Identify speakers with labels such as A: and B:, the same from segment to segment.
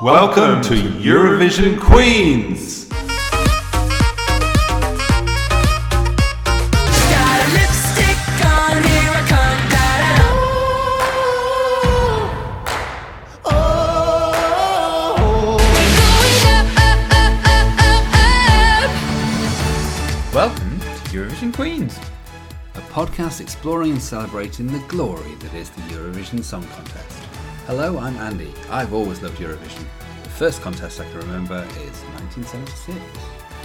A: Welcome to Eurovision Queens.
B: Got a lipstick on, here I come.
C: Welcome to Eurovision Queens.
D: a podcast exploring and celebrating the glory that is the Eurovision Song Contest. Hello, I'm Andy. I've always loved Eurovision. The first contest I can remember is 1976.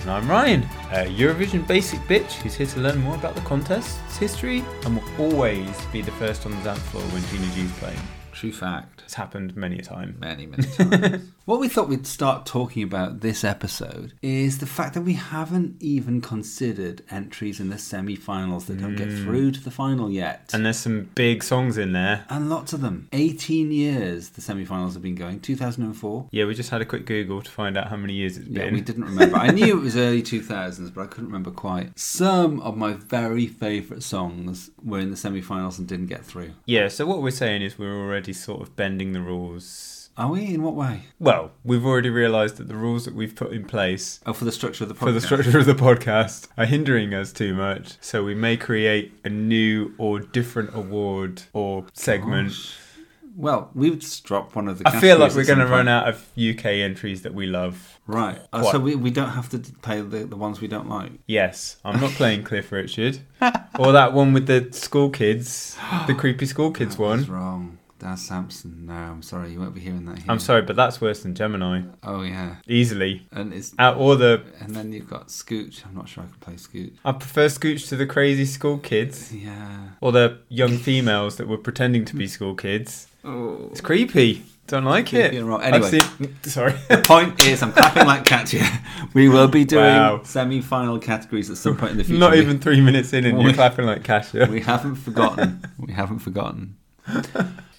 C: And I'm Ryan, a Eurovision basic bitch who's here to learn more about the contest's history and will always be the first on the dance floor when Gina G's playing.
D: True fact.
C: It's happened many a time.
D: Many, many times. what we thought we'd start talking about this episode is the fact that we haven't even considered entries in the semi finals that don't get hmm. through to the final yet.
C: And there's some big songs in there.
D: and lots of them. 18 years the semi finals have been going. 2004.
C: Yeah, we just had a quick Google to find out how many years it's been.
D: we didn't remember. I knew it was early 2000s, but I couldn't remember quite. Some of my very favourite songs were in the semi finals and didn't get through.
C: Yeah, so what we're saying is we're already sort of bending the rules.
D: Are we? In what way?
C: Well, we've already realised that the rules that we've put in place
D: Oh, for the structure of the podcast.
C: for the structure of the podcast are hindering us too much. So we may create a new or different award or segment.
D: Well, we've just dropped one of the.
C: I feel like we're going to run out of UK entries that we love.
D: Right. Uh, so we, we don't have to play the, the ones we don't like.
C: Yes, I'm not playing Cliff Richard or that one with the school kids, the creepy school kids
D: That
C: one.
D: wrong. Daz Sampson. No, I'm sorry. You won't be hearing that here.
C: I'm sorry, but that's worse than Gemini.
D: Oh, yeah.
C: Easily.
D: And it's.
C: Out or the
D: And then you've got Scooch. I'm not sure I can play Scooch.
C: I prefer Scooch to the crazy school kids
D: Yeah.
C: or the young females that were pretending to be school kids.
D: Oh.
C: It's creepy. Don't like it.
D: Anyway.
C: seen- sorry.
D: The point is, I'm clapping like Katya. We will be doing
C: Wow.
D: semi-final categories at some point in the future.
C: Not even three minutes in and
D: We-
C: you're clapping like Kasia.
D: We haven't forgotten. we haven't forgotten.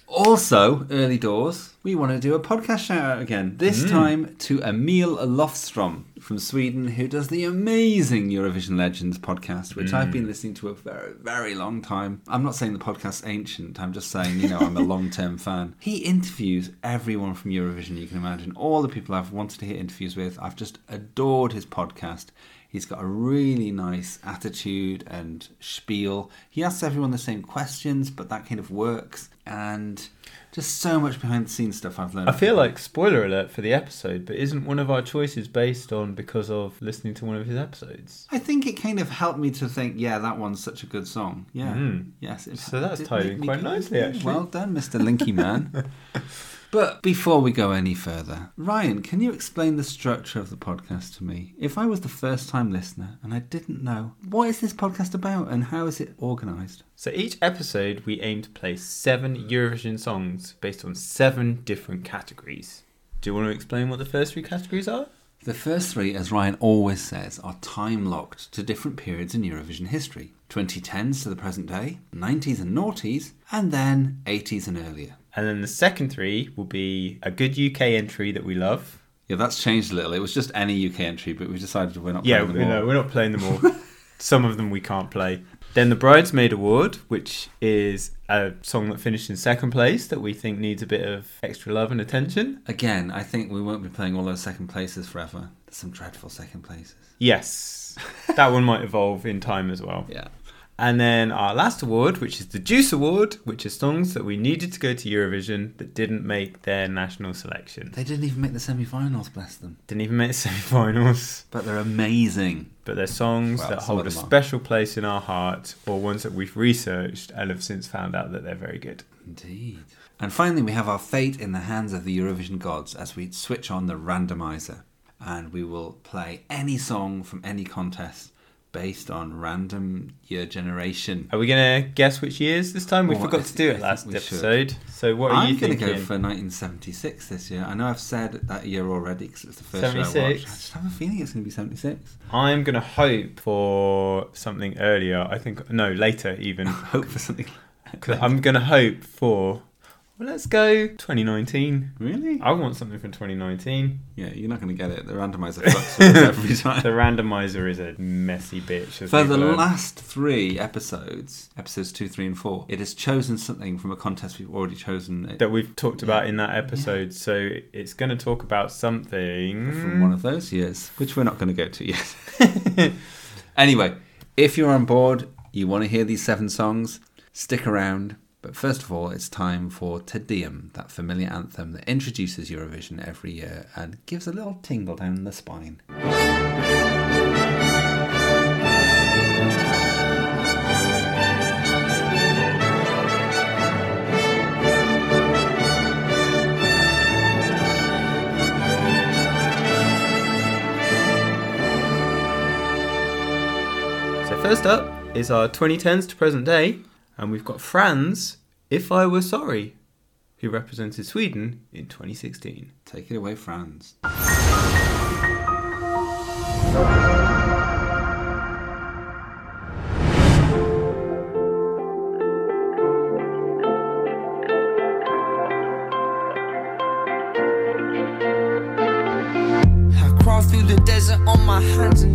D: Also, early doors, we want to do a podcast shout out again. This
C: Mm.
D: time to Emil Lofstrom from Sweden, who does the amazing Eurovision Legends podcast, which I've
C: Mm.
D: been listening to a very, very long time. I'm not saying the podcast's ancient. I'm just saying, you know, I'm a long-term fan. He interviews everyone from Eurovision you can imagine. All the people I've wanted to hear interviews with. I've just adored his podcast. He's got a really nice attitude and spiel. He asks everyone the same questions, but that kind of works. And just so much behind the scenes stuff I've learned.
C: I feel like spoiler alert for the episode, but isn't one of our choices based on because of listening to one of his episodes?
D: I think it kind of helped me to think, yeah, that one's such a good song. Yeah.
C: Mm.
D: Yes.
C: So that's tied in quite nicely, actually."
D: Well done, Mr. Linky Man. but before we go any further, Ryan, can you explain the structure of the podcast to me? If I was the first time listener and I didn't know, what is this podcast about and how is it organised?
C: So each episode, we aim to play seven Eurovision songs based on seven different categories. Do you want to explain what the first three categories are?
D: The first three, as Ryan always says, are time locked to different periods in Eurovision history 2010s to the present day, 90s and noughties, and then 80s and earlier.
C: And then the second three will be a good UK entry that we love.
D: Yeah, that's changed a little. It was just any UK entry, but we decided we're not
C: Yeah,
D: playing them all.
C: know we're not playing them all. Some of them we can't play. Then the Bridesmaid Award, which is a song that finished in second place that we think needs a bit of extra love and attention.
D: Again, I think we won't be playing all those second places forever. There's some dreadful second places.
C: Yes, that one might evolve in time as well.
D: Yeah.
C: And then our last award, which is the Deuce Award, which is songs that we needed to go to Eurovision that didn't make their national selection.
D: They didn't even make the semi finals, bless them.
C: Didn't even make the semi-finals.
D: But they're amazing.
C: But they're songs
D: Well,
C: that hold a
D: of them are.
C: special place in our heart, or ones that we've researched and have since found out that they're very good.
D: Indeed. And finally, we have our fate in the hands of the Eurovision gods as we switch on the randomizer. And we will play any song from any contest based on random year generation.
C: Are we gonna guess which years this time? We
D: Well,
C: forgot to do it last
D: we should.
C: episode. So what are
D: I'm
C: you
D: going to
C: thinking?
D: go for 1976 this year. I know I've said that year already because it's the first year I watched.
C: 76?
D: I just have a feeling it's going to be 76.
C: I'm gonna hope for something earlier. I think no later even.
D: Hope for something.
C: I'm gonna hope for Well, let's go 2019.
D: Really?
C: I want something from 2019.
D: Yeah, you're not going to get it. The randomizer fucks with us every time.
C: The randomizer is a messy bitch. as
D: For
C: we've
D: the
C: learned.
D: last three episodes, episodes two, three, and four, it has chosen something from a contest we've already chosen it
C: that we've talked about in that episode. So it's going to talk about something
D: from one of those years, which we're not going to go to yet. anyway, if you're on board, you want to hear these seven songs, stick around. But first of all, it's time for Te Deum, that familiar anthem that introduces Eurovision every year and gives a little tingle down the spine.
C: So first up is our 2010s to present day, and we've got Frans, If I Were Sorry, who represented Sweden in 2016.
D: Take it away,
B: Frans. Hands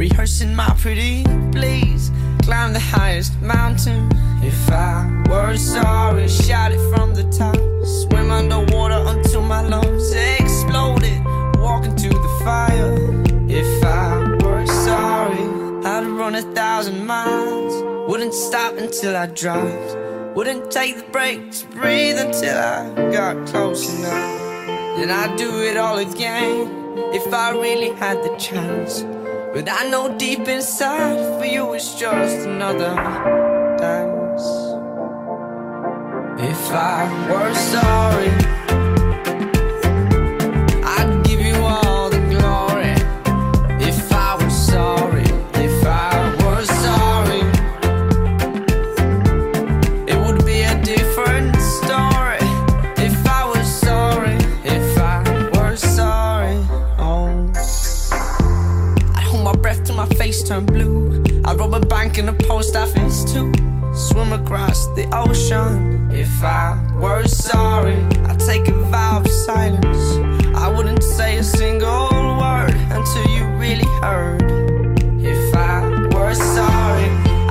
B: rehearsing my pretty please. Climb the highest mountain. If I were sorry, shout it from the top. Swim underwater until my lungs exploded. Walk into the fire. If I were sorry, I'd run a thousand miles. Wouldn't stop until I dropped. Wouldn't take the break to breathe until I got close enough. Then I'd do it all again if I really had the chance. But I know deep inside for you it's just another dance. If I were sorry, in a post office too. Swim across the ocean. If I were sorry, I'd take a vow of silence. I wouldn't say a single word until you really heard. If I were sorry,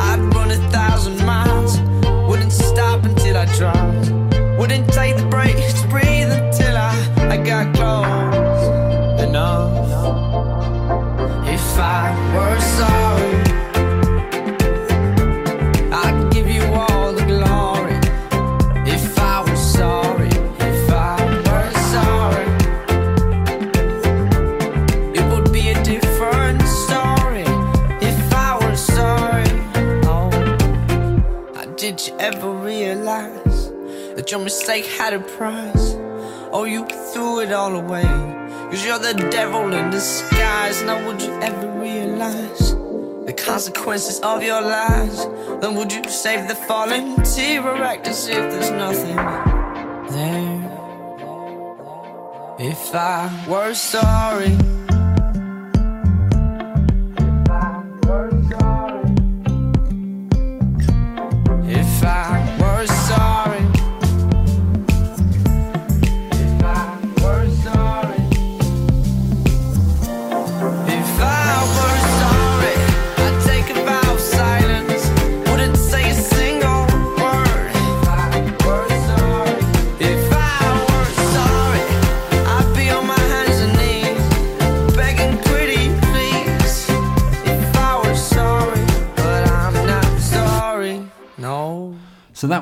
B: I'd run a thousand a price? Oh, you threw it all away. Cause you're the devil in disguise. Now, would you ever realize the consequences of your lies? Then, would you save the fallen or act as if there's nothing there? If I were sorry.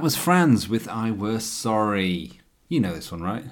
D: Was Frans with I Were Sorry. You know this one, right?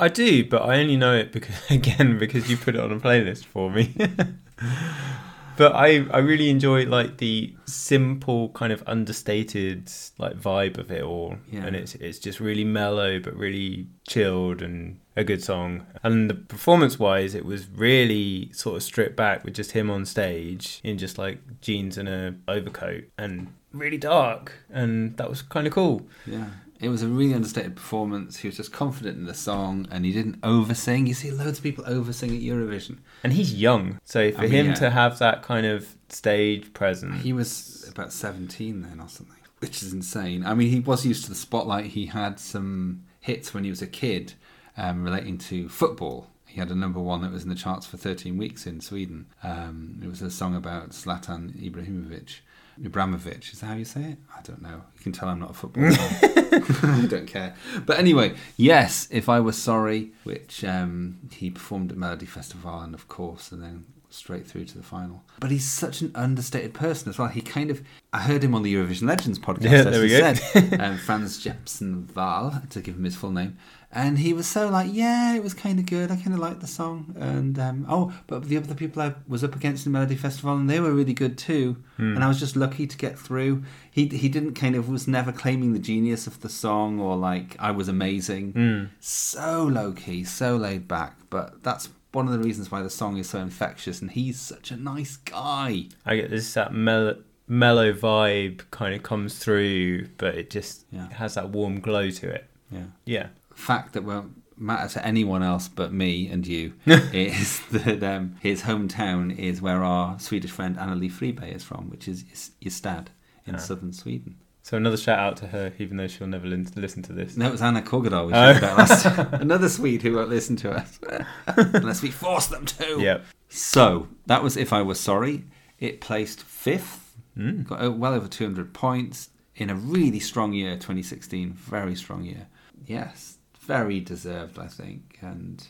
C: I do, but I only know it because again because you put it on a playlist for me. but I I really enjoy like the simple kind of understated like vibe of it all,
D: Yeah.
C: and it's it's just really mellow but really chilled and a good song. And the performance wise, it was really sort of stripped back with just him on stage in just like jeans and a overcoat and really dark, and that was kind of cool.
D: Yeah. It was a really understated performance. He was just confident in the song and he didn't oversing. You see loads of people oversing at Eurovision.
C: And he's young, so for
D: mean,
C: him
D: yeah.
C: to have that kind of stage presence,
D: He was about 17 then or something. which is insane. I mean, he was used to the spotlight. He had some hits when he was a kid um, relating to football. He had a number one that was in the charts for 13 weeks in Sweden. Um, it was a song about Zlatan Ibrahimovic. Ibrahimovic, is that how you say it? I don't know. You can tell I'm not a footballer. I don't care. But anyway, yes, If I were Sorry, which um, he performed at Melody Festival and, of course, and then straight through to the final. But he's such an understated person as well. He kind of, I heard him on the Eurovision Legends podcast,
C: Yeah,
D: as
C: there we
D: he
C: go.
D: said, um, Frans Jeppsson Wall, to give him his full name. And he was so like, yeah, it was kind of good. I kind of liked the song. And um, oh, but the other people I was up against in the Melody Festival, and they were really good too.
C: Hmm.
D: And I was just lucky to get through. He he didn't kind of was never claiming the genius of the song or like I was amazing.
C: Hmm.
D: So low key, so laid back. But that's one of the reasons why the song is so infectious. And he's such a nice guy.
C: I get this that mellow, mellow vibe kind of comes through, but it just
D: Yeah.
C: has that warm glow to it.
D: Yeah.
C: Yeah.
D: Fact that won't matter to anyone else but me and you is that um, his hometown is where our Swedish friend Anna-Lee Friberg is from, which is Ystad in
C: Ah.
D: southern Sweden.
C: So another shout out to her, even though she'll never listen to this.
D: No, it was Anna Korgadal we
C: Oh.
D: talked about last. Another Swede who won't listen to us. Unless we force them to.
C: Yep.
D: So, that was If I Was Sorry. It placed fifth,
C: Mm.
D: got well over 200 points in a really strong year, 2016. Very strong year. Yes, very deserved, I think. And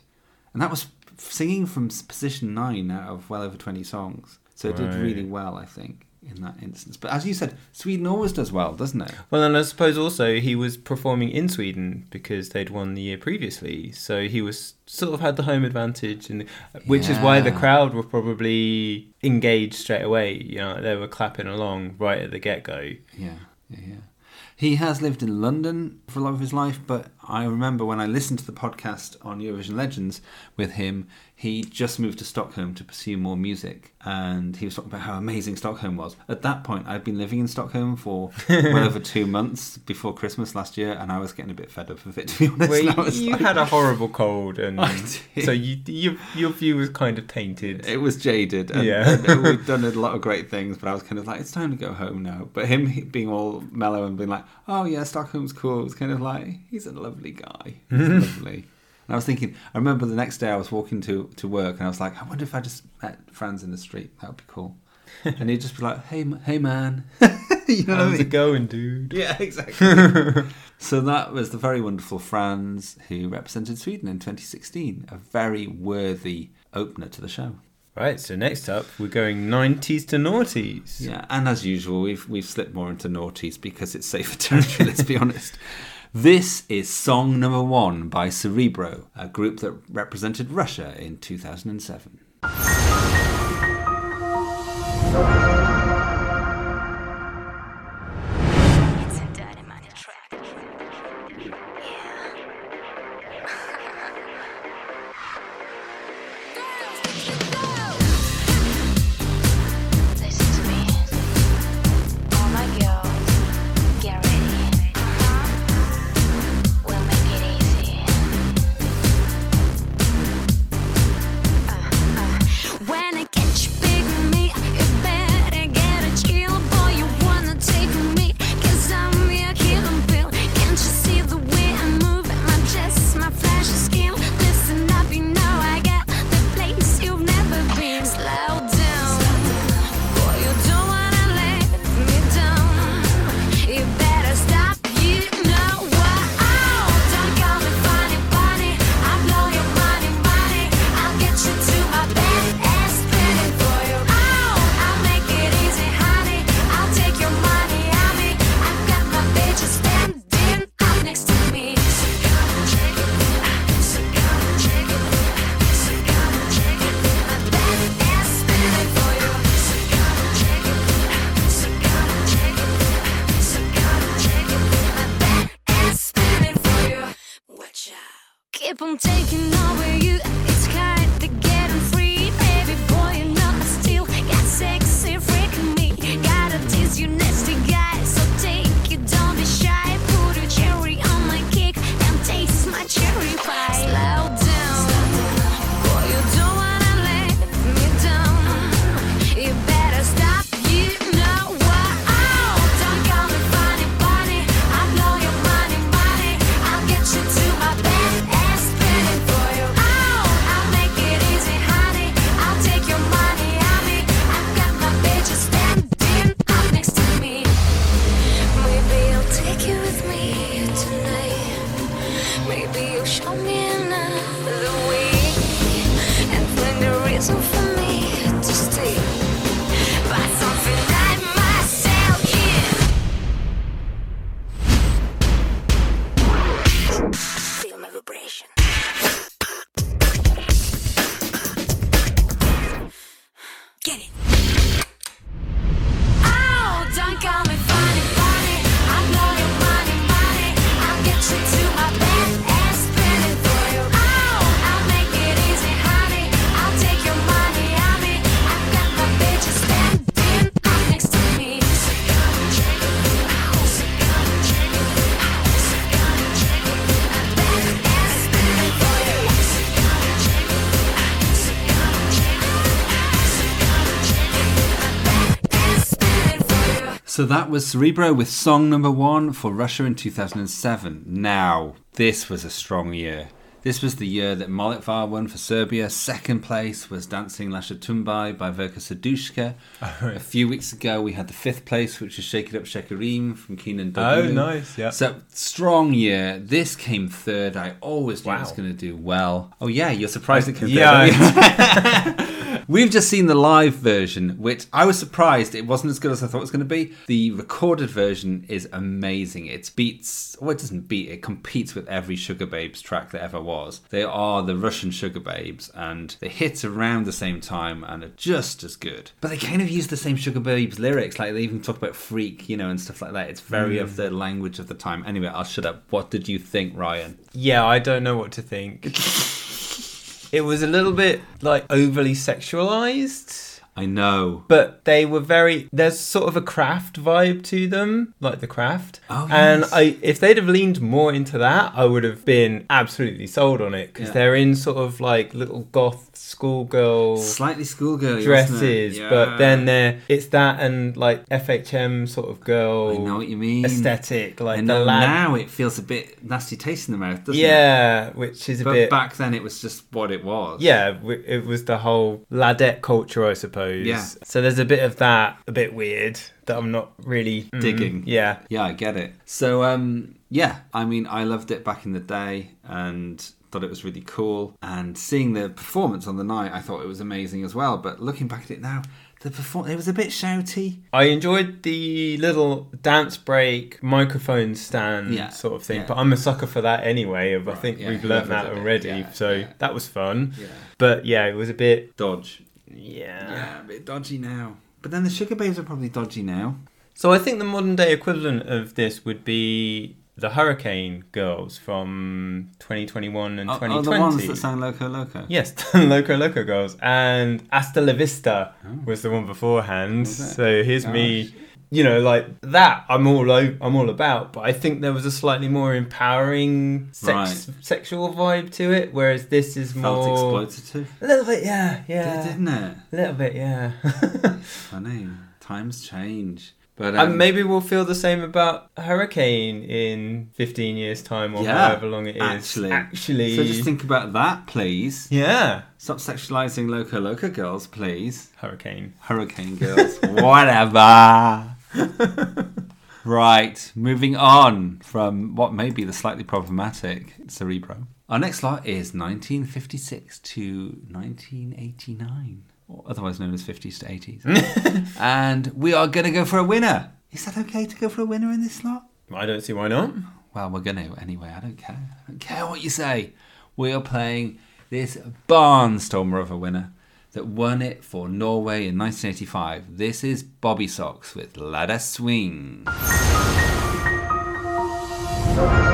D: and that was singing from position nine out of well over 20 songs. So it did really well, I think, in that instance. But as you said, Sweden always does well, doesn't it?
C: Well, and I suppose also he was performing in Sweden because they'd won the year previously, so he was sort of had the home advantage, and which is why the crowd were probably engaged straight away. You know, they were clapping along right at the get go.
D: Yeah, yeah, yeah. He has lived in London for a lot of his life, but I remember when I listened to the podcast on Eurovision Legends with him, he just moved to Stockholm to pursue more music, and he was talking about how amazing Stockholm was. At that point, I'd been living in Stockholm for well over two months before Christmas last year, and I was getting a bit fed up of it, to be honest.
C: Well, you, you
D: like-
C: had a horrible cold, and so you, your your view was kind of tainted.
D: It was jaded. And,
C: Yeah.
D: and we'd done a lot of great things, but I was kind of like, it's time to go home now. But him being all mellow and being like, oh yeah, Stockholm's cool, it was kind of like, he's a lovely guy. He's lovely. And I was thinking, I remember the next day I was walking to, to work and I was like, I wonder if I just met Frans in the street. That would be cool. and he'd just be like, hey, hey man. you know what I
C: How's
D: mean?
C: it going, dude?
D: Yeah, exactly. so that was the very wonderful Frans who represented Sweden in 2016. A very worthy opener to the show.
C: Right. So next up, we're going nineties to noughties.
D: Yeah, and as usual, we've we've slipped more into noughties because it's safer territory. let's be honest. This is song number one by Serebro, a group that represented Russia in 2007.
E: So
D: that was Serebro with song number one for Russia in 2007. Now, this was a strong year. This was the year that Molitva won for Serbia. Second place was Dancing Lasha Tumbai by Verka Serduchka. Oh, A few weeks ago, we had the fifth place, which is Shake It Up Shekarim from Kenan
C: Oh, nice, yeah.
D: So, strong year. This came third. I always knew it was going to do well. Oh, yeah, you're surprised it came
C: Yeah,
D: third. We've just seen the live version, which I was surprised it wasn't as good as I thought it was going to be. The recorded version is amazing. It beats, well, it doesn't beat, it competes with every Sugababes track that ever was. They are the Russian Sugababes, and they hit around the same time and are just as good. But they kind of use the same Sugababes lyrics, like they even talk about freak, you know, and stuff like that. It's very of hmm. the language of the time. Anyway, I'll shut up. What did you think, Ryan?
C: Yeah, I don't know what to think. it was a little bit like overly sexualized.
D: I know.
C: But they were very. There's sort of a craft vibe to them, like the craft.
D: Oh,
C: And
D: yes.
C: I, if they'd have leaned more into that, I would have been absolutely sold on it because
D: Yeah.
C: they're in sort of like little goth schoolgirl
D: Slightly schoolgirl
C: dresses, but then they're it's that and like FHM sort of girl.
D: I know what you mean.
C: Aesthetic, like
D: know
C: lad.
D: now it feels a bit nasty taste in the mouth, doesn't it?
C: yeah, which is a
D: But
C: bit.
D: back then it was just what it was.
C: Yeah, it was the whole ladette culture, I suppose.
D: Yeah.
C: So there's a bit of that, a bit weird that I'm not really mm,
D: Digging.
C: Yeah.
D: Yeah, I get it. So um yeah, I mean I loved it back in the day and thought it was really cool. And seeing the performance on the night I thought it was amazing as well. But looking back at it now, the perform it was a bit shouty.
C: I enjoyed the little dance break microphone stand
D: Yeah,
C: sort of thing,
D: yeah.
C: but I'm a sucker for that anyway. Of I think
D: yeah,
C: we've learned that already, so that was fun.
D: Yeah.
C: But yeah, it was a bit
D: Dodge.
C: yeah.
D: Yeah, a bit dodgy now. But then the Sugababes are probably dodgy now.
C: So I think the modern day equivalent of this would be the Hurricane Girls from 2021 and
D: Oh, oh,
C: 2020.
D: the ones that sang Loco Loco.
C: Yes, Loco Loco Girls. And Hasta La Vista oh. was the one beforehand. So here's me, you know, like that. I'm all o- I'm all about. But I think there was a slightly more empowering sex, sexual vibe to it, whereas this is
D: Felt
C: more
D: exploitative.
C: a little bit, yeah, yeah,
D: Didn't it?
C: a little bit, yeah.
D: Funny. Times change. But um,
C: and maybe we'll feel the same about Hurricane in 15 years' time or
D: Yeah,
C: however long it is.
D: actually.
C: actually,
D: So just think about that, please.
C: yeah,
D: Stop sexualizing Loco Loco girls, please.
C: Hurricane.
D: Hurricane girls. Whatever. right, moving on from what may be the slightly problematic Serebro. Our next lot is 1956 to 1989, or otherwise known as 50s to 80s. and we are going to go for a winner. Is that okay to go for a winner in this slot?
C: I don't see why not.
D: Well, we're going to anyway. I don't care. I don't care what you say. We are playing this barnstormer of a winner that won it for Norway in 1985. This is Bobbysocks with
E: La
D: det Swing.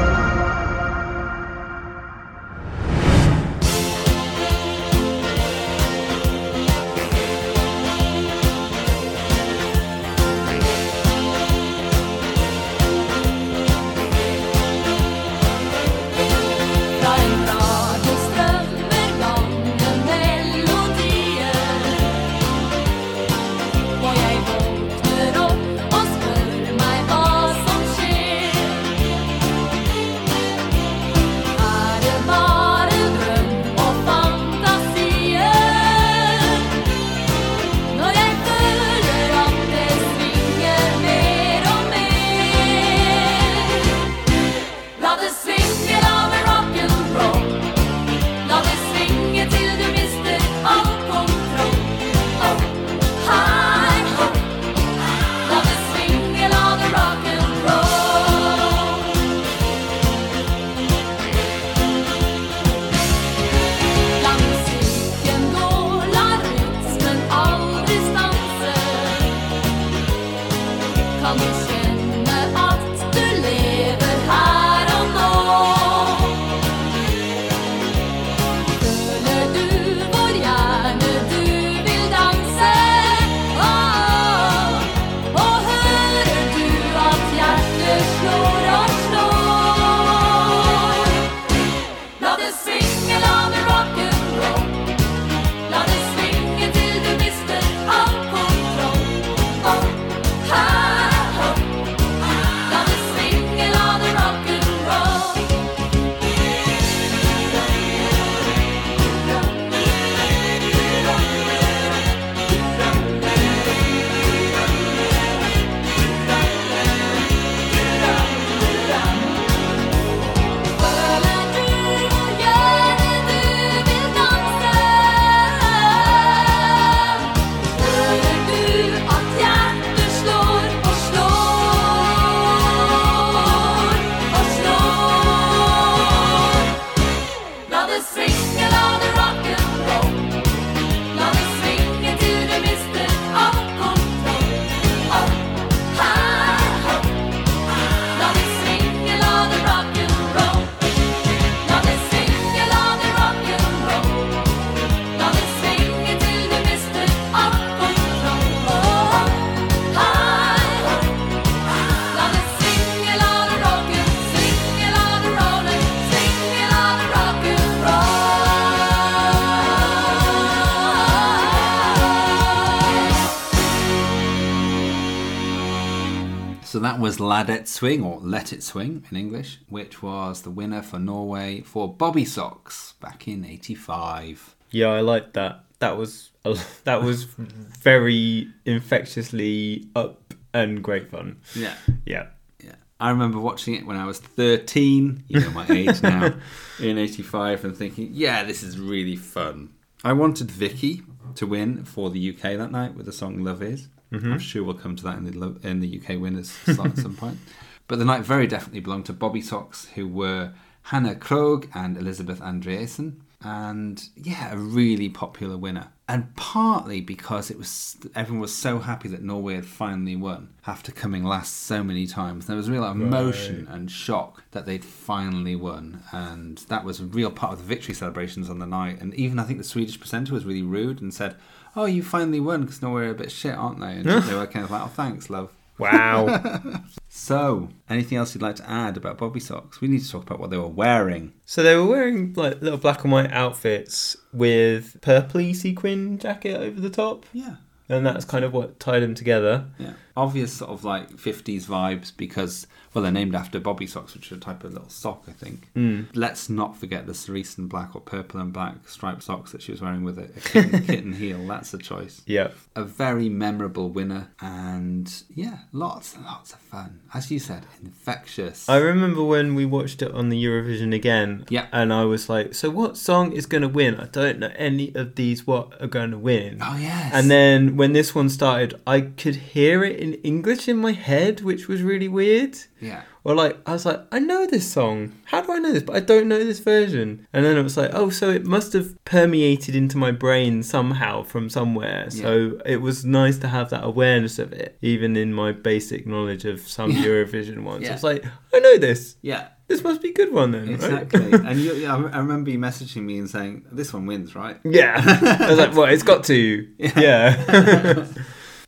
D: was La det Swing, or Let It Swing in English, which was the winner for Norway for Bobbysocks back in 85.
C: Yeah, I liked that. That was a, that was very infectiously up and great fun.
D: Yeah.
C: Yeah.
D: Yeah. I remember watching it when I was 13, you know my age now, in 85, and thinking, yeah, this is really fun. I wanted Vicky to win for the UK that night with the song Love Is. I'm mm-hmm. sure we'll come to that in the, in the UK winners at some point. But the night very definitely belonged to Bobbysocks, who were Hanne Krogh and Elisabeth Andreassen. And yeah, a really popular winner. And partly because it was everyone was so happy that Norway had finally won after coming last so many times. There was a real emotion and shock that they'd finally won. And that was a real part of the victory celebrations on the night. And even I think the Swedish presenter was really rude and said, Oh, you finally won because Norway are a bit shit, aren't they? And they were kind of like, Oh, thanks, love.
C: Wow.
D: So, anything else you'd like to add about Bobbysocks? We need to talk about what they were wearing.
C: so they were wearing like little black and white outfits with purpley sequin jacket over the top,
D: Yeah.
C: and that's kind of what tied them together.
D: Yeah. Obvious sort of like 50s vibes because, well, they're named after Bobby socks, which are a type of little sock, I think.
C: Mm.
D: Let's not forget the cerise and black or purple and black striped socks that she was wearing with a, a kitten, kitten heel. That's a choice.
C: Yep.
D: A very memorable winner and, yeah, lots and lots of fun. As you said, infectious.
C: I remember when we watched it on the Eurovision again.
D: Yeah.
C: And I was like, so what song is going to win? I don't know any of these what are going to win.
D: oh, yes.
C: And then when this one started, I could hear it in English in my head, which was really weird.
D: Yeah.
C: Or like I was like, I know this song. How do I know this? But I don't know this version. And then it was like, oh, so it must have permeated into my brain somehow from somewhere. So it was nice to have that awareness of it, even in my basic knowledge of some Eurovision ones.
D: Yeah.
C: I was like, I know this.
D: Yeah.
C: This must be a good one then, right?
D: Exactly. and you, yeah, I I remember you messaging me and saying, this one wins, right?
C: Yeah. I was like, well, it's got to. Yeah.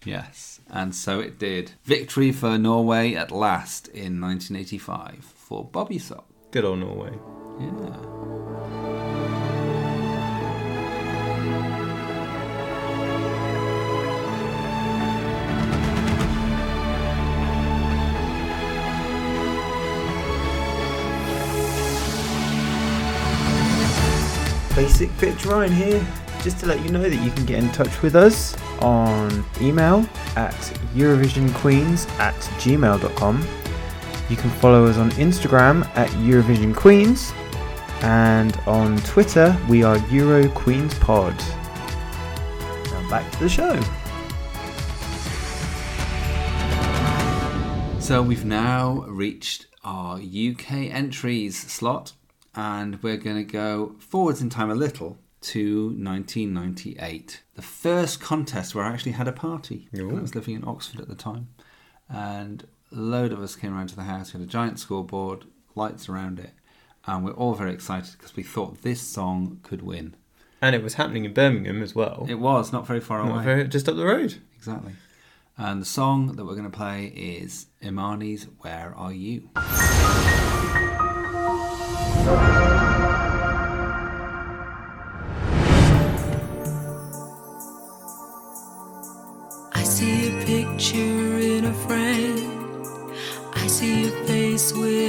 D: Yes, and so it did. Victory for Norway at last in 1985 for Bobby Sock.
C: good old Norway.
D: Yeah.
F: Basic Bitch Ryan here, just to let you know that you can get in touch with us on email at EurovisionQueens at gmail.com. You can follow us on Instagram at Eurovision Queens, and on Twitter we are Euro Queens Pod. Now back to the show.
D: So we've now reached our UK entries slot, and we're going to go forwards in time a little to 1998. The first contest where I actually had a party. I was living in Oxford at the time, and a load of us came around to the house. We had a giant scoreboard, lights around it, and we're all very excited because we thought this song could win.
C: And it was happening in Birmingham as well.
D: It was not very far
C: Not
D: away.
C: very- just up the road.
D: Exactly. And the song that we're going to play is Imaani's Where Are You?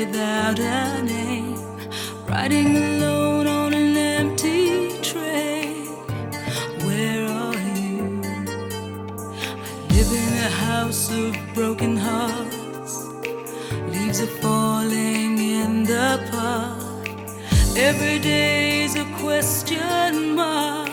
G: Without a name. Riding alone on an empty train. Where are you? I live in a house of broken hearts. Leaves are falling in the park. Every day is a question mark.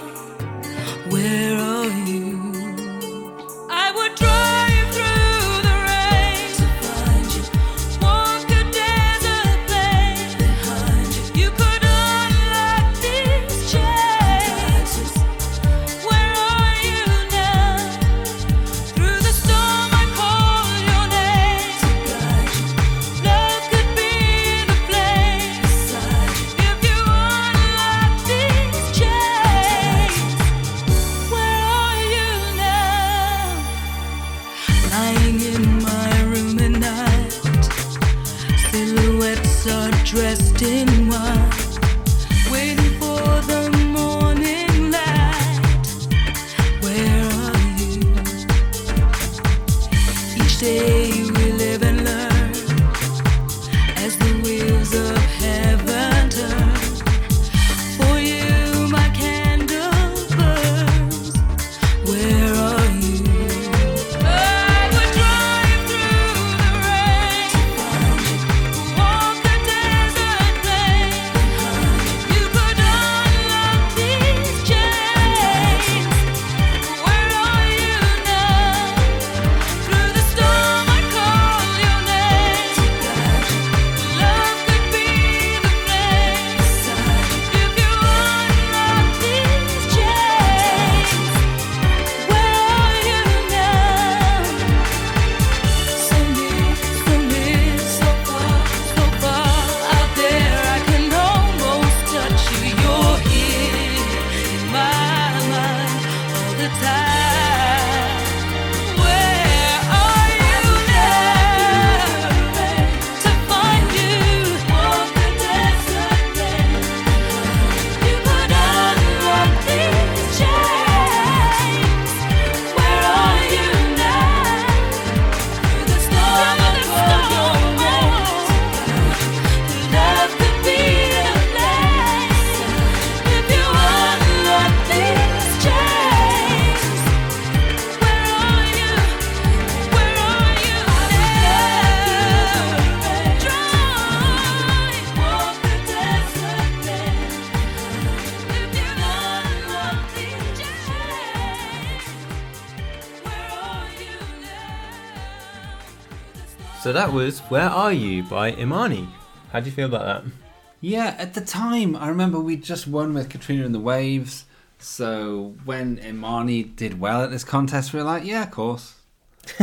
C: That was Where Are You by Imaani. How do you feel about that?
D: Yeah, at the time, I remember we just won with Katrina and the Waves. So when Imaani did well at this contest, we were like, yeah, of course.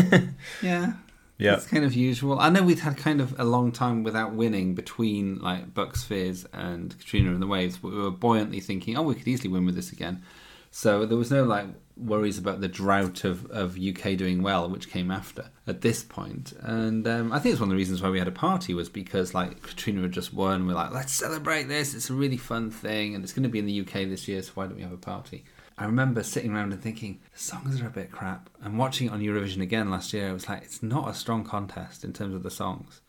D: yeah.
C: Yeah.
D: It's kind of usual. I know we'd had kind of a long time without winning between like Bucks Fizz and Katrina and the Waves, but we were buoyantly thinking, oh, we could easily win with this again. So there was no like worries about the drought of, of UK doing well, which came after at this point. And um, I think it's one of the reasons why we had a party was because like Katrina had just won. We're like, let's celebrate this. It's a really fun thing, and it's going to be in the UK this year. So why don't we have a party? I remember sitting around and thinking the songs are a bit crap. And watching it on Eurovision again last year, I was like, it's not a strong contest in terms of the songs.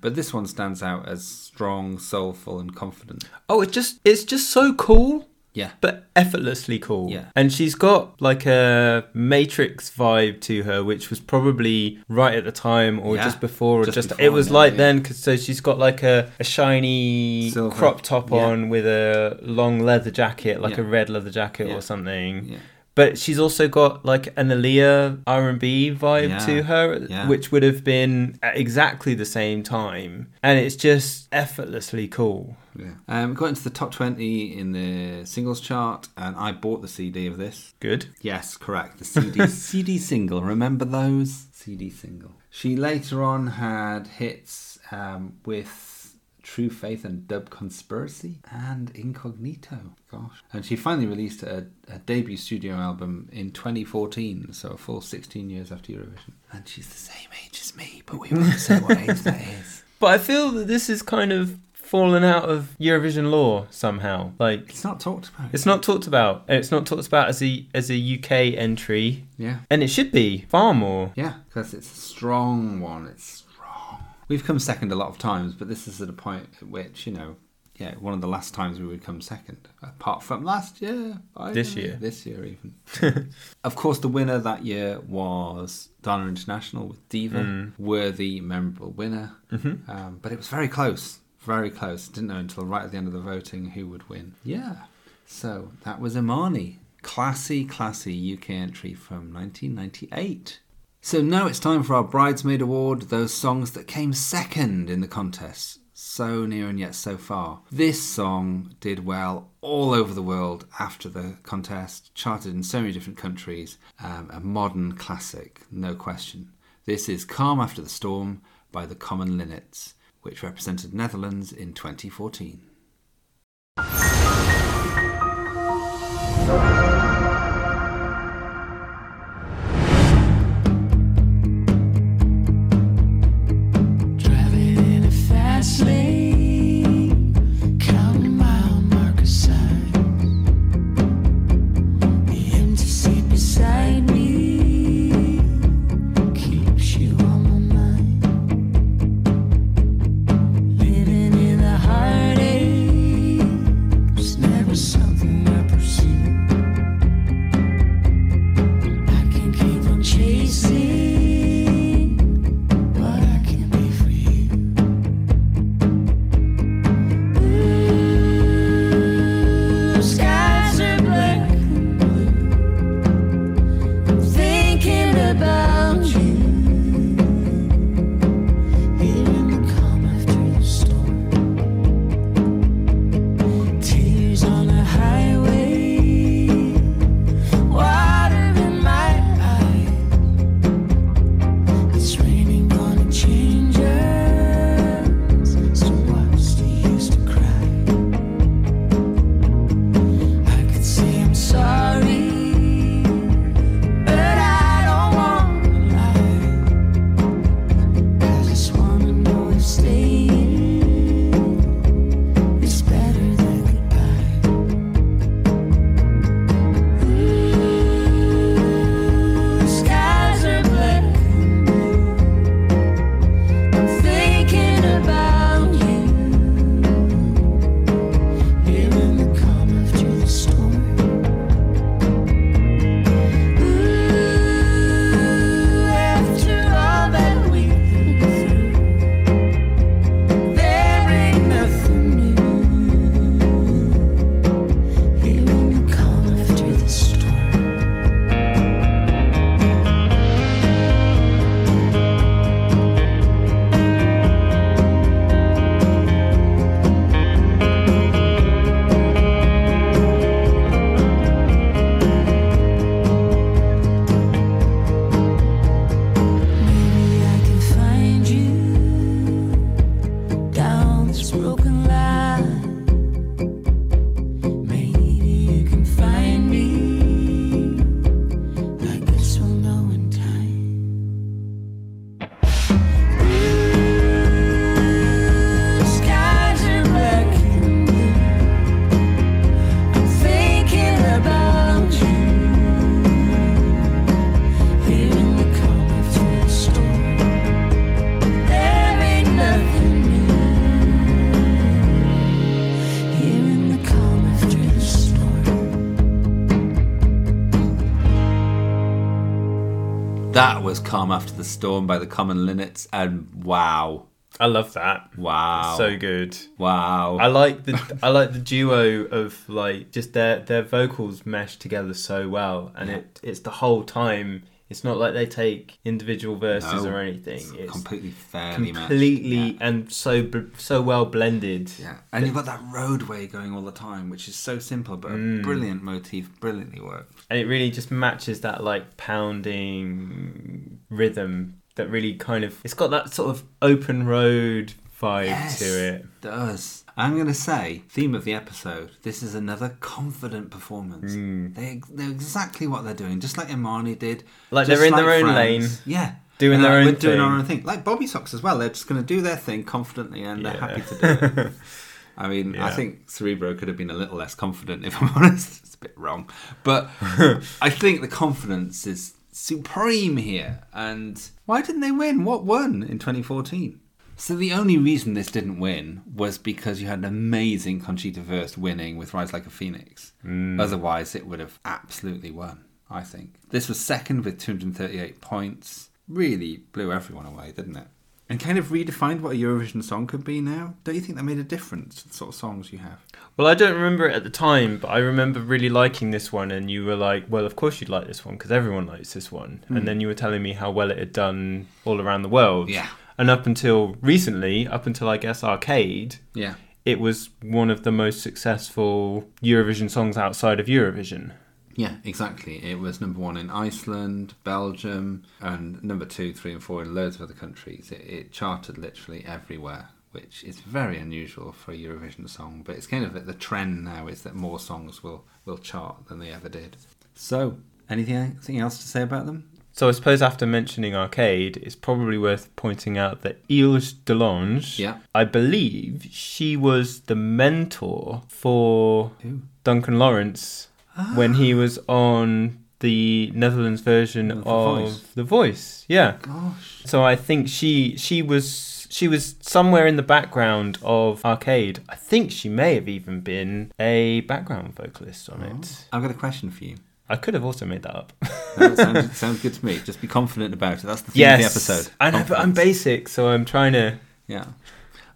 D: But this one stands out as strong, soulful, and confident.
C: Oh, it just it's just so cool,
D: Yeah,
C: but effortlessly cool.
D: Yeah.
C: And she's got like a Matrix vibe to her, which was probably right at the time or
D: Yeah,
C: just before or
D: just
C: just,
D: before,
C: it was
D: yeah,
C: like
D: yeah.
C: then 'cause- so she's got like a, a shiny
D: Silver,
C: crop top on with a long leather jacket, like a red leather jacket or something. But she's also got like an Aaliyah R and B vibe
D: Yeah,
C: to her,
D: yeah.
C: which would have been at exactly the same time, and it's just effortlessly cool.
D: Yeah. Um, got into the top 20 in the singles chart, and I bought the CD of this.
C: Good.
D: Yes, correct. The CD CD single. Remember those? CD single. She later on had hits um, with True Faith and Dub Conspiracy and Incognito. Gosh. And she finally released a, a debut studio album in 2014, so a full 16 years after Eurovision. And she's the same age as me, but we won't say what age that is.
C: But I feel that this is kind of fallen out of Eurovision lore somehow. Like
D: It's not talked about.
C: it's not talked about, it's not talked about as a as a UK entry,
D: Yeah.
C: and it should be far more.
D: Yeah, because it's a strong one. It's strong. We've come second a lot of times, but this is at a point at which, you know, yeah, one of the last times we would come second, apart from last year. I
C: This year.
D: This year, even. of course, the winner that year was Dana International with Diva.
C: Mm.
D: Worthy, memorable winner.
C: Mm-hmm.
D: Um, but it was very close. Very close. Didn't know until right at the end of the voting who would win. Yeah. So that was Imaani. Classy, classy UK entry from 1998. So now it's time for our Bridesmaid Award, those songs that came second in the contest. So near and yet so far. This song did well all over the world after the contest, charted in so many different countries. Um, a modern classic, no question. This is Calm After the Storm by the Common Linnets, which represented Netherlands in 2014. Storm by the Common Linnets, and wow.
C: I love that.
D: Wow.
C: So good.
D: Wow.
C: I like the I like the duo of like just their their vocals mesh together so well, and
D: Yeah.
C: it it's the whole time. It's not like they take individual verses
D: No,
C: or anything.
D: it's
C: It's
D: completely fairly
C: completely
D: Yeah.
C: and so so well blended.
D: Yeah, and you've got that roadway going all the time, which is so simple but a mm. brilliant motif, brilliantly worked.
C: and it really just matches that like pounding rhythm that really kind of it's got that sort of open road vibe to it.
D: does. I'm going to say, theme of the episode, this is another confident performance.
C: Hmm.
D: They know exactly what they're doing, just like Imaani did.
C: Like they're in their own lane,
D: Yeah.
C: doing
D: And
C: their
D: like
C: own
D: we're doing
C: thing.
D: our own thing. Like Bobbysocks as well. They're just going to do their thing confidently and they're
C: Yeah.
D: happy to do it. I mean, I think Serebro could have been a little less confident, if I'm honest. It's a bit wrong. But I think the confidence is supreme here. And why didn't they win? What won in 2014? So the only reason this didn't win was because you had an amazing Conchita Wurst winning with Rise Like a Phoenix. Mm. Otherwise, it would have absolutely won, I think. This was second with 238 points. Really blew everyone away, didn't it? And kind of redefined what a Eurovision song could be now. Don't you think that made a difference, to the sort of songs you have?
C: Well, I don't remember it at the time, but I remember really liking this one, and you were like, "Well, of course you'd like this one because everyone likes this one." And hmm. then you were telling me how well it had done all around the world.
D: Yeah.
C: And up until recently, up until I guess Arcade,
D: Yeah.
C: it was one of the most successful Eurovision songs outside of Eurovision.
D: Yeah, exactly. It was number one in Iceland, Belgium, and number two, three, and four in loads of other countries. It, it charted literally everywhere, which is very unusual for a Eurovision song. But it's kind of the trend now is that more songs will, will chart than they ever did. So, anything, anything else to say about them?
C: So I suppose after mentioning Arcade, it's probably worth pointing out that Ilse DeLange,
D: Yeah.
C: I believe she was the mentor for
D: Who?
C: Duncan Lawrence when he ah. was on the Netherlands version
D: Of The
C: of
D: Voice.
C: The Voice. Yeah.
D: Gosh.
C: So I think she she was she was somewhere in the background of Arcade. I think she may have even been a background vocalist on it. Oh.
D: I've got a question for you.
C: I could have also made that up.
D: No, sounds, sounds good to me. Just be confident about it. That's the theme
C: yes,
D: of the episode.
C: I know, but I'm basic, so I'm trying to.
D: Yeah.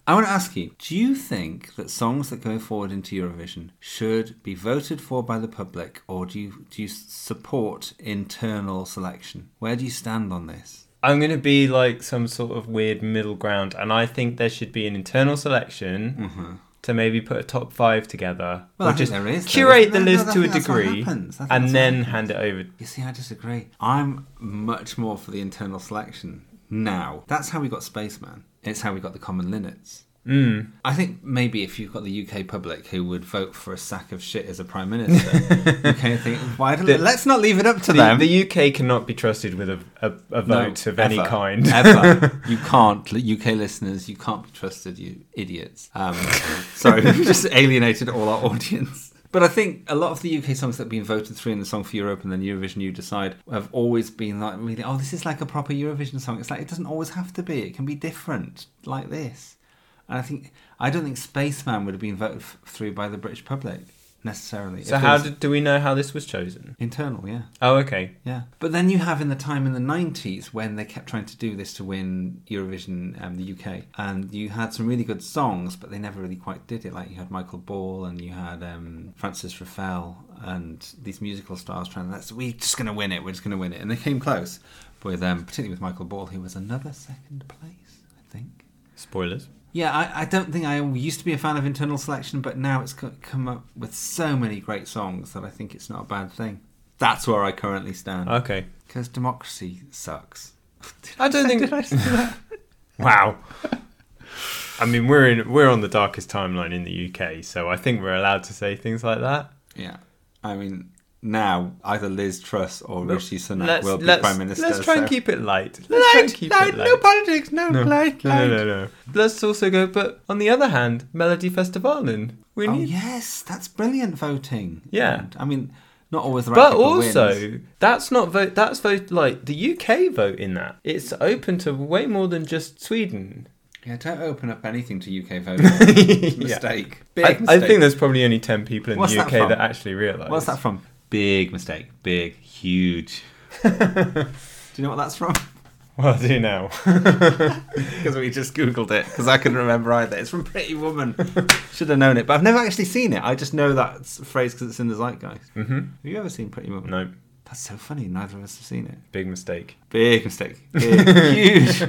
D: I want to ask you do you think that songs that go forward into Eurovision should be voted for by the public or do you, do you support internal selection? Where do you stand on this?
C: I'm going to be like some sort of weird middle ground, and I think there should be an internal selection mm-hmm. To maybe put a top five together.
D: Well,
C: or just
D: is,
C: curate the?
D: No,
C: list
D: I
C: to a
D: think that's what
C: degree,
D: happens. I think
C: and then hand it over.
D: You see, I disagree. I'm much more for the internal selection now. That's how we got Spaceman. It's how we got the Common Linnets.
C: Mm.
D: I think maybe if you've got the UK public who would vote for a sack of shit as a prime minister, you kind of think, why don't,
C: The-
D: let's not leave it up to
C: The,
D: them.
C: the UK cannot be trusted with a, a, a
D: No,
C: vote of any kind.
D: ever. You can't, UK listeners, you can't be trusted, you idiots. Um, sorry, we just alienated all our audience. But I think a lot of the UK songs that have been voted through in the Song for Europe and then Eurovision You Decide have always been like, really, oh, this is like a proper Eurovision song. It's like, it doesn't always have to be. It can be different, like this. And I think, I don't think Spaceman would have been voted f- through by the British public necessarily.
C: so how
D: was
C: did, do we know how this was chosen?
D: Internal, yeah.
C: Oh, okay.
D: Yeah, but then you have in the time in the '90s when they kept trying to do this to win Eurovision, um, the UK, and you had some really good songs, but they never really quite did it. Like you had Michael Ball and you had um, Frances Ruffelle and these musical stars trying. That's we're just going to win it. We're just going to win it, and they came close with um, particularly with Michael Ball, who was another second place, I think.
C: Spoilers.
D: Yeah, I, I don't think I used to be a fan of internal selection, but now it's come up with so many great songs that I think it's not a bad thing. That's where I currently stand.
C: Okay.
D: Because democracy sucks.
C: I don't think. wow. I mean, we're in we're on the darkest timeline in the UK, so I think we're allowed to say things like that.
D: Yeah. I mean, now either Liz Truss or Rishi Sunak will be Prime Minister.
C: let's try and keep it light. Let's try and keep it light.
D: No politics, no,
C: no,
D: light,
C: no, no, no, no. Let's also go. But on the other hand, Melodifestivalen. We
D: Oh
C: need,
D: yes, that's brilliant voting.
C: Yeah.
D: And, I mean, not always the right
C: but also
D: wins.
C: that's not vote. That's vote like the UK vote in that. It's open to way more than just Sweden.
D: Yeah, don't open up anything to UK a mistake. Big
C: I, I think there's probably only ten people in
D: What's
C: the UK
D: from?
C: that, actually realise.
D: What's that from? Big mistake. Big, huge.
E: Do you know what that's from?
C: Well, I do now.
E: Because we just googled it. Because I couldn't remember either. It's from Pretty Woman. Should have known it, but I've never actually seen it. I just know that phrase because it's in the zeitgeist. Mm-hmm. Have you ever seen Pretty Woman?
C: no,
E: That's so funny. Neither of us have seen it.
C: big mistake.
E: Big mistake. Big, huge.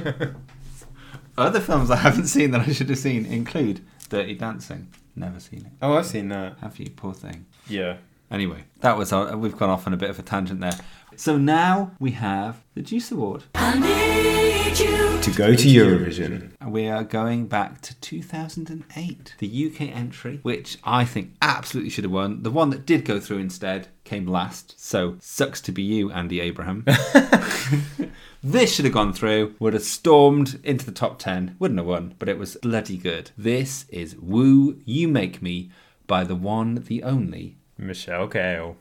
E: Other films I haven't seen that I should have seen include Dirty Dancing. Never seen it.
C: Oh, I've seen that.
E: Have you? Poor thing.
C: Yeah.
E: Anyway, that was our, we've gone off on a bit of a tangent there. So now we have the Deuce Award.
C: To go to Eurovision.
E: And We are going back to 2008. The UK entry, which I think absolutely should have won. The one that did go through instead came last. So sucks to be you, Andy Abraham. this should have gone through, would have stormed into the top 10, wouldn't have won, but it was bloody good. This is Woo You Make Me by the one, the only.
C: Michelle
E: Gayle.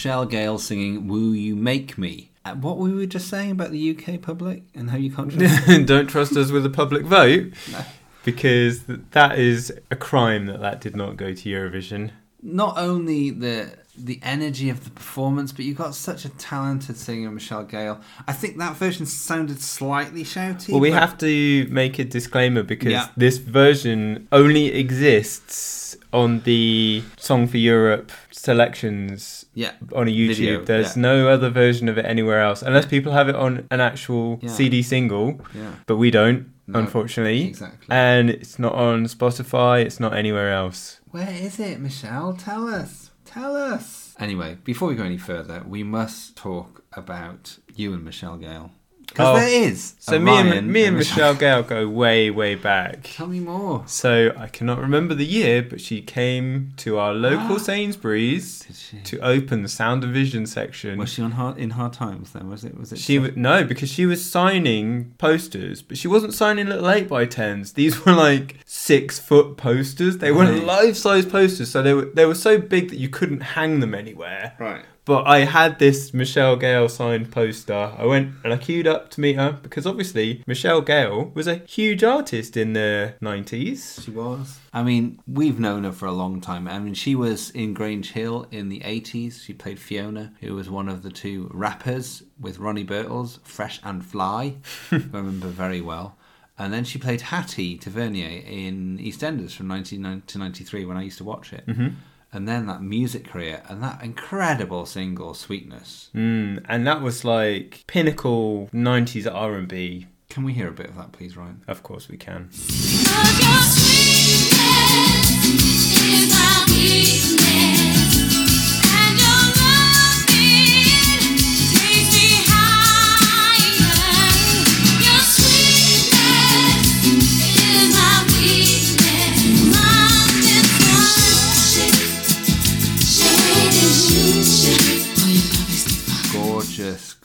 E: Michelle Gayle singing Woo You Make Me. Uh, What were just saying about the UK public and how you contribute?
C: Don't trust us with a public vote. Because that is a crime that that did not go to Eurovision.
E: Not only the the energy of the performance, but you've got such a talented singer, Michelle Gayle. I think that version sounded slightly shouty.
C: Well, we
E: but-
C: have to make a disclaimer because
E: Yeah.
C: this version only exists on the Song for Europe selections
E: Yeah.
C: on a YouTube.
E: Video,
C: There's
E: yeah.
C: no other version of it anywhere else, unless people have it on an actual
E: Yeah.
C: CD single.
E: Yeah.
C: But we don't,
E: No,
C: unfortunately.
E: exactly.
C: And it's not on Spotify. It's not anywhere else.
E: Where is it, Michelle? Tell us. Tell us. Anyway, before we go any further, we must talk about you and Michelle Gayle.
D: Because
C: Oh.
D: there is.
C: So me
D: Ryan
C: and me and Michelle Gayle go way way back.
D: Tell me more.
C: So I cannot remember the year, but she came to our local Sainsbury's to open the Sound of Vision section.
D: Was she on hard in hard times then? Was it? Was it?
C: She w- no, because she was signing posters, but she wasn't signing little eight by tens. These were like six foot posters. They
D: Right.
C: weren't life size posters, so they were they were so big that you couldn't hang them anywhere.
D: right.
C: But I had this Michelle Gayle signed poster. I went and I queued up to meet her because obviously Michelle Gayle was a huge artist in the nineties.
D: She was. I mean, we've known her for a long time. I mean, she was in Grange Hill in the 80s. She played Fiona, who was one of the two rappers with Ronnie Birtles, Fresh and Fly, I remember very well. And then she played Hattie Tavernier in EastEnders from 1990 to 93 when I used to watch it. Mm-hmm. And then that music career and that incredible single, Sweetness.
C: Mm, and that was like pinnacle nineties R and B.
D: Can we hear a bit of that, please, Ryan?
C: Of course we can.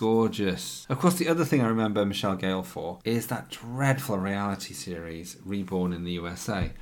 D: Gorgeous. Of course, the other thing I remember Michelle Gayle for is that dreadful reality series, Reborn in the USA.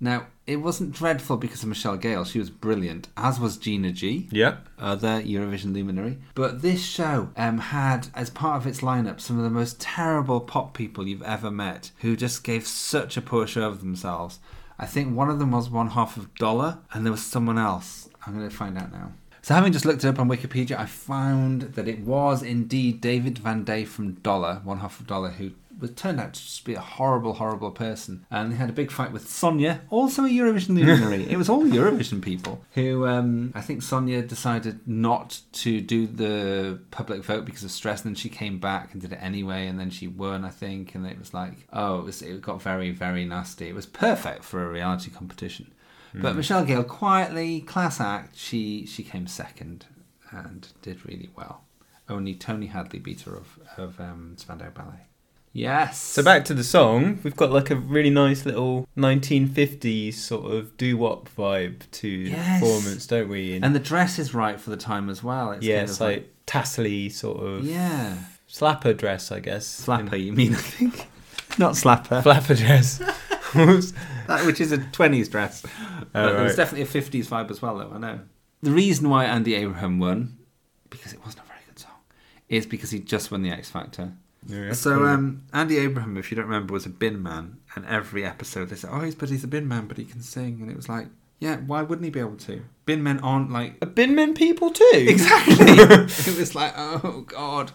D: Now, it wasn't dreadful because of Michelle Gayle. She was brilliant, as was Gina G,
C: Yeah.
D: other Eurovision luminary. But this show um, had, as part of its lineup, some of the most terrible pop people you've ever met who just gave such a poor show of themselves. I think one of them was one half of Dollar, and there was someone else. I'm going to find out now. So, having just looked it up on Wikipedia, I found that it was indeed David Van Day from Dollar, one half of Dollar, who was turned out to just be a horrible, horrible person. And they had a big fight with Sonia, also a Eurovision luminary. it was all Eurovision people who, um, I think Sonia decided not to do the public vote because of stress. And then she came back and did it anyway. And then she won, I think. And it was like, oh, it, was, it got very, very nasty. It was perfect for a reality competition. But Michelle Gayle, quietly, class act, she she came second and did really well. Only Tony Hadley beat her of, of um, Spandau Ballet. Yes.
C: So back to the song, we've got like a really nice little 1950s sort of doo-wop vibe to the performance, don't we?
D: And the dress is right for the time as well. It's
C: yeah,
D: kind
C: it's
D: of
C: like tassely sort of
D: yeah,
C: slapper dress, I guess.
D: flapper. You mean I think not slapper,
C: Flapper dress.
D: that which is a twenties dress. but
C: Oh,
D: there's
C: right.
D: definitely a fifties vibe as well, though. I know. The reason why Andy Abraham won, because it wasn't a very good song, is because he just won the X Factor.
C: Yeah,
D: So um, Andy Abraham, if you don't remember, was a bin man, and every episode they said, "Oh, he's but he's a bin man, but he can sing," and it was like, yeah, why wouldn't he be able to? Bin men aren't like
C: Are bin men people too?
D: exactly. it was like, oh god,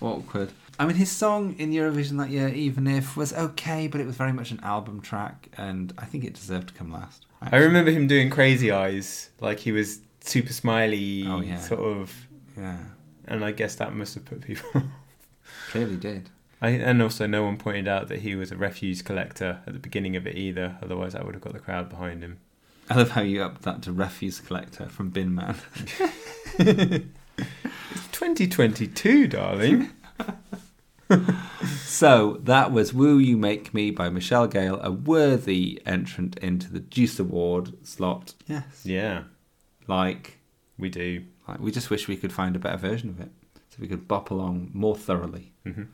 D: awkward. I mean, his song in Eurovision that year, "Even If," was okay, but it was very much an album track, and I think it deserved to come last.
C: I remember him doing crazy eyes, like he was super smiley,
D: Oh, yeah.
C: sort of,
D: Yeah,
C: and I guess that must have put people.
D: clearly did.
C: I, and also, no one pointed out that he was a refuse collector at the beginning of it either. Otherwise, that would have got the crowd behind him.
D: I love how you upped that to refuse collector from bin man.
C: 2022, darling.
D: So that was "Woo You Make Me" by Michelle Gayle, a worthy entrant into the Deuce Award slot. Yes,
C: yeah,
D: like,
C: we do.
D: like we just wish we could find a better version of it, so we could bop along more thoroughly.
C: Mhm.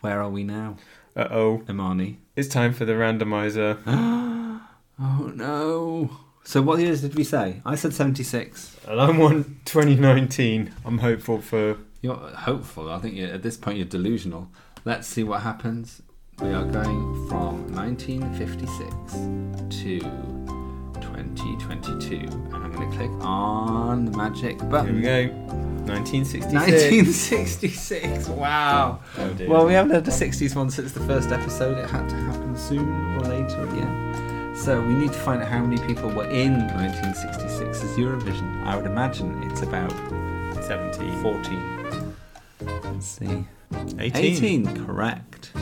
D: Where are we now,
C: Uh oh,
D: Imaani?
C: it's time for the randomizer.
D: Oh no! So what years did we say? I said seventy-six.
C: And I'm on 2019. I'm hopeful for.
D: You're hopeful. I think you're, at this point you're delusional. Let's see what happens. We are going from 1956 to 2022, and I'm going to click on the magic button.
C: Here we go. 1966.
D: 1966. Wow.
C: Oh.
D: Well, we haven't had a 60s one since the first episode. It had to happen soon or later again. So we need to find out how many people were in 1966's Eurovision. I would imagine it's about
C: 70.
D: 40. Let's see.
C: 18.
D: 18, correct.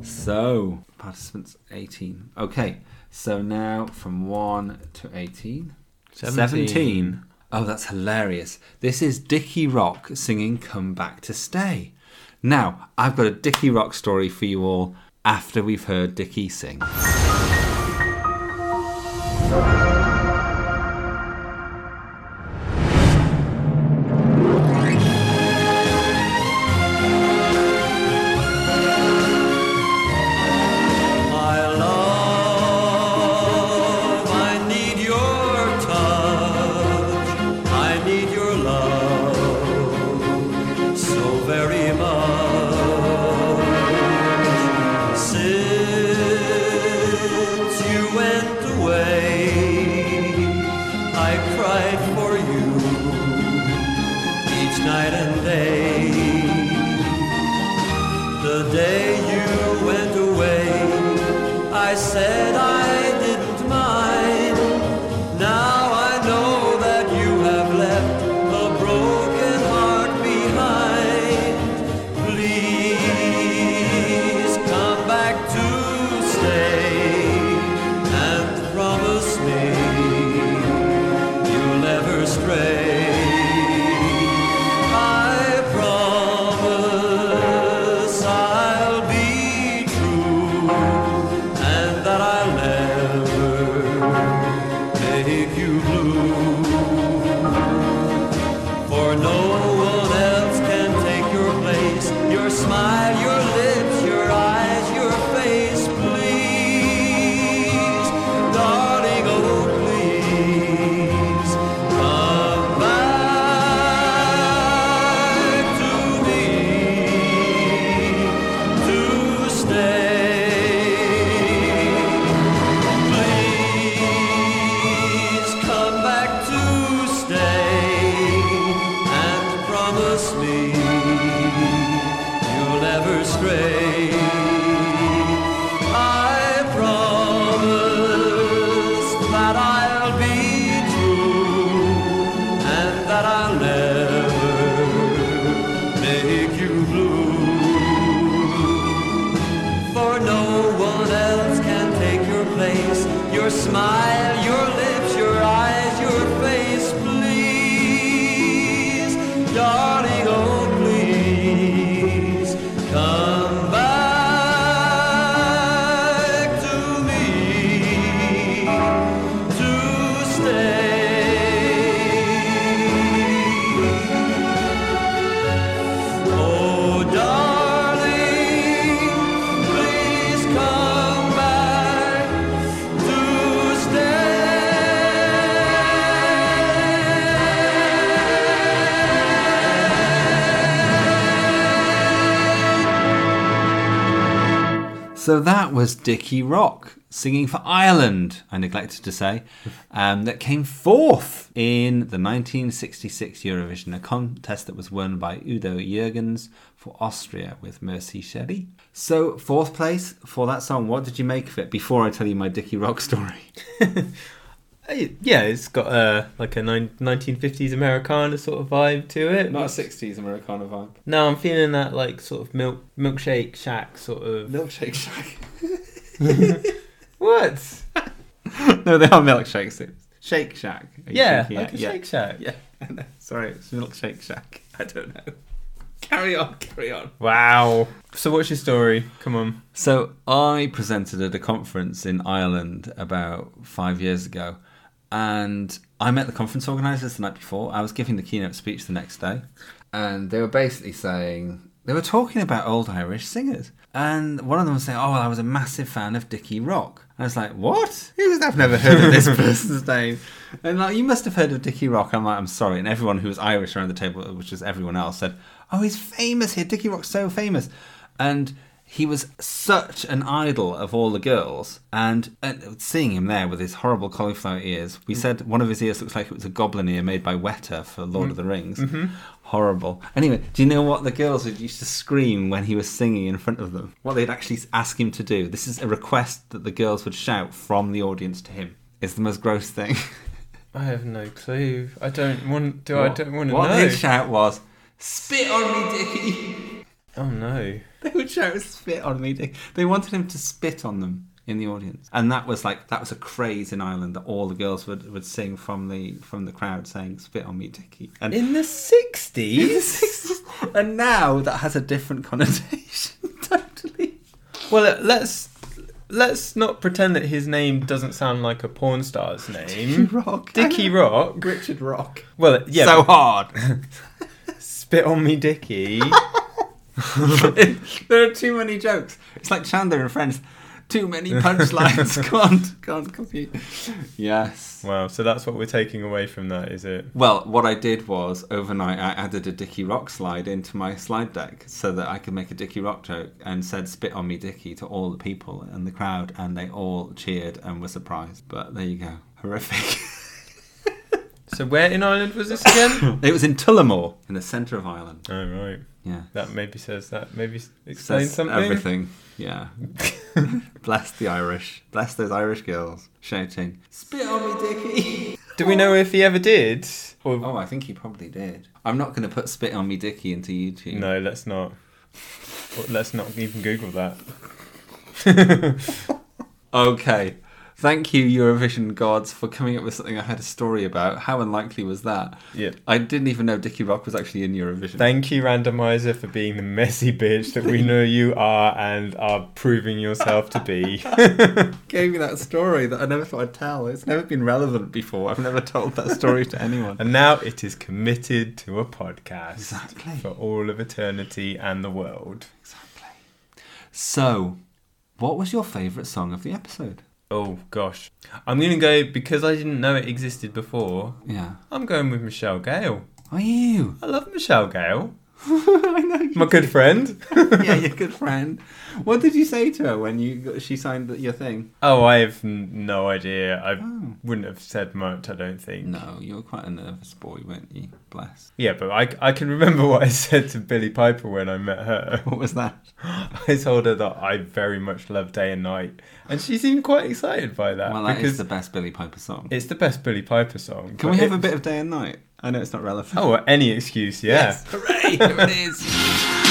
D: So, participants 18. Okay, so now from 1 to 18.
C: 17.
D: Oh, that's hilarious. This is Dickie Rock singing Come Back to Stay.
H: Now, I've got a Dickie Rock story for you all after we've heard Dickie sing. Was Dickie Rock singing for Ireland, I neglected to say, um, that came fourth in the 1966 Eurovision, a contest that was won by Udo Jürgens for Austria with Merci, Chérie. So, fourth place for that song. What did you make of it before I tell you my Dickie Rock story?
C: Hey, Yeah, it's got a like a nine, 1950s Americana sort of vibe to it.
H: Not 60s Americana vibe.
C: No, I'm feeling that like sort of milk milkshake shack sort of.
H: Milkshake Shack.
C: What?
H: no, they are milkshakes. It's Shake Shack. Are
C: Yeah,
H: thinking?
C: like a Shake Shack.
H: Yeah. Sorry, it's Milkshake Shack. I don't know. Carry on, carry on.
C: Wow. So what's your story? Come on.
H: So I presented at a conference in Ireland about five years ago, and I met the conference organisers the night before. I was giving the keynote speech the next day, and they were basically saying they were talking about old Irish singers, and one of them was saying, "Oh, well, I was a massive fan of Dickie Rock." And I was like, "What? I've never heard of this person's name." And like, you must have heard of Dickie Rock. I'm like, "I'm sorry." And everyone who was Irish around the table, which was everyone else, said, "Oh, he's famous here. Dickie Rock's so famous," and he was such an idol of all the girls, and, and seeing him there with his horrible cauliflower ears, we said one of his ears looks like it was a goblin ear made by Weta for Lord of the Rings. Mm-hmm. Mm-hmm. Horrible. Anyway, do you know what the girls would used to scream when he was singing in front of them? What they'd actually ask him to do. This is a request that the girls would shout from the audience to him. It's the most gross thing.
C: I have no clue. I don't want. Do I don't want to
H: What
C: know?
H: they'd shout was, "Spit on me, Dickie."
C: Oh no.
H: They would shout spit on me. Dick. They wanted him to spit on them in the audience, and that was like that was a craze in Ireland that all the girls would, would sing from the from the crowd saying "spit on me, Dickie." And
C: In the sixties.
D: and now that has a different connotation. totally.
C: Well, let's let's not pretend that his name doesn't sound like a porn star's name.
D: Rock.
C: Dickie Rock.
D: Richard Rock.
C: Well, yeah.
D: so hard.
C: spit on me, Dickie.
D: there are too many jokes. It's like Chandler and Friends. Too many punchlines. can't can't compute. Yes.
C: wow. So that's what we're taking away from that, is it?
D: Well, what I did was overnight I added a Dickie Rock slide into my slide deck so that I could make a Dickie Rock joke and said "spit on me, Dickie" to all the people in the crowd, and they all cheered and were surprised. But there you go, horrific.
C: So where in Ireland was this again?
D: it was in Tullamore, in the centre of Ireland.
C: oh right.
D: Yeah.
C: That maybe says that. Maybe explains
D: Says
C: something.
D: Everything. Yeah. Bless the Irish. Bless those Irish girls shouting, "Spit on me, Dickie."
C: Do we know if he ever did? Or
D: Oh, I think he probably did. I'm not going to put "spit on me, Dickie" into YouTube.
C: no? Let's not. Let's not even Google that.
D: Okay. Thank you, Eurovision gods, for coming up with something I had a story about. How unlikely was that?
C: Yeah.
D: I didn't even know Dickie Rock was actually in Eurovision.
C: Thank you, randomizer, for being the messy bitch that we know you are and are proving yourself to be.
D: gave me that story that I never thought I'd tell. It's never been relevant before. I've never told that story to anyone.
C: and now it is committed to a podcast
D: Exactly.
C: for all of eternity and the world.
D: Exactly. So, what was your favourite song of the episode?
C: Oh gosh, I'm gonna go because I didn't know it existed before.
D: Yeah.
C: I'm going with Michelle Gayle.
D: Are you?
C: I love Michelle Gayle,
D: I know. You
C: my good friend.
D: yeah, your good friend. What did you say to her when you she signed your thing?
C: Oh, I have n- no idea. I
D: Oh.
C: wouldn't have said much. I don't think.
D: No, you were quite a nervous boy, weren't you? Bless.
C: Yeah, but I, I can remember what I said to Billie Piper when I met her.
D: What was that?
C: I told her that I very much love Day and Night, and she seemed quite excited by that
D: Well, that is the best Billie Piper song.
C: it's the best Billie Piper song.
D: Can we have a bit of Day and Night? I know it's not relevant.
C: Oh, any excuse, yeah. Yes.
D: Hooray! Here it is.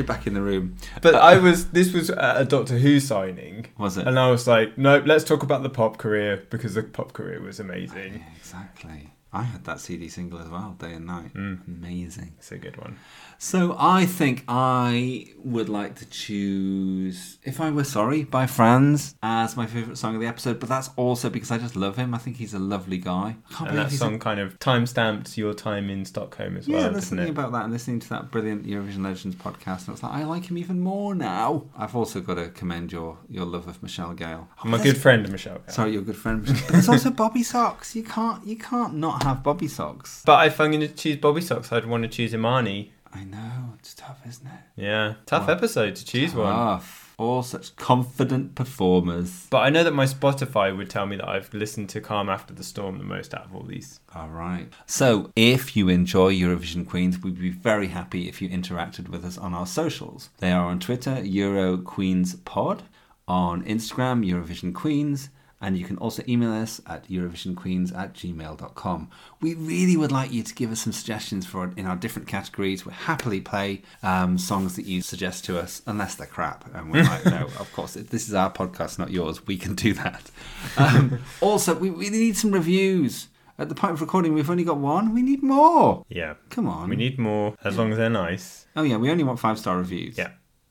D: You're back in the room.
C: But uh, I was this was a Doctor Who signing,
D: Was it?
C: and I was like, nope, let's talk about the pop career because the pop career was amazing.
D: Yeah, exactly. I had that CD single as well, Day and Night. Mm. Amazing.
C: It's a good one.
D: So I think I would like to choose If I Were Sorry by Frans as my favourite song of the episode, but that's also because I just love him. I think he's a lovely guy.
C: And that song
D: a-
C: kind of time stamps your time in Stockholm as
D: yeah,
C: well,
D: there's
C: doesn't
D: something
C: it?
D: about that and listening to that brilliant Eurovision Legends podcast. And it's like, I like him even more now. I've also got to commend your, your love of Michelle Gayle.
C: My
D: There's-
C: good friend Michelle. Gayle.
D: Sorry, your good friend. Michelle- But there's also Bobbysocks. You can't you can't not have Bobbysocks.
C: But if I'm going to choose Bobbysocks, I'd want to choose Imaani.
D: I know, it's tough, isn't it?
C: Yeah, tough
D: Wow.
C: episode to choose one.
D: Tough. All such confident performers.
C: But I know that my Spotify would tell me that I've listened to Calm After the Storm the most out of all these.
D: All right. So, if you enjoy Eurovision Queens, we'd be very happy if you interacted with us on our socials. They are on Twitter, Euro Queens Pod, on Instagram, Eurovision Queens, and you can also email us at eurovisionqueens at gmail.com. We really would like you to give us some suggestions for in our different categories. We'll happily play um, songs that you suggest to us, unless they're crap. And we're like, no, of course, this is our podcast, not yours. We can do that. Um, also, we need some reviews. At the point of recording, we've only got one. We need more.
C: Yeah.
D: Come on.
C: We need more, as long as they're nice.
D: Oh yeah, we only want five star reviews.
C: Yeah.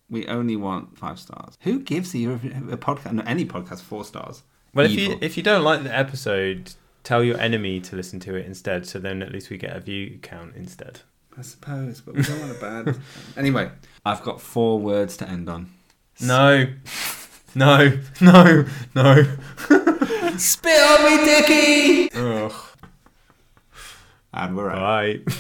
D: We only want five stars. Who gives a, a podcast, no, any podcast, four stars?
C: Well, if you if you don't like the episode, tell your enemy to listen to it instead. So then at least we get a view count instead.
D: I suppose, but we don't want a bad. anyway, I've got four words to end on.
C: No, no, no, no.
D: Spit on me, Dickie!
C: Ugh.
D: And we're out.
C: Bye.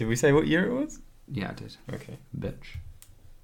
C: Did we, say what year it was?
D: Yeah, I did.
C: Okay.
D: Bitch.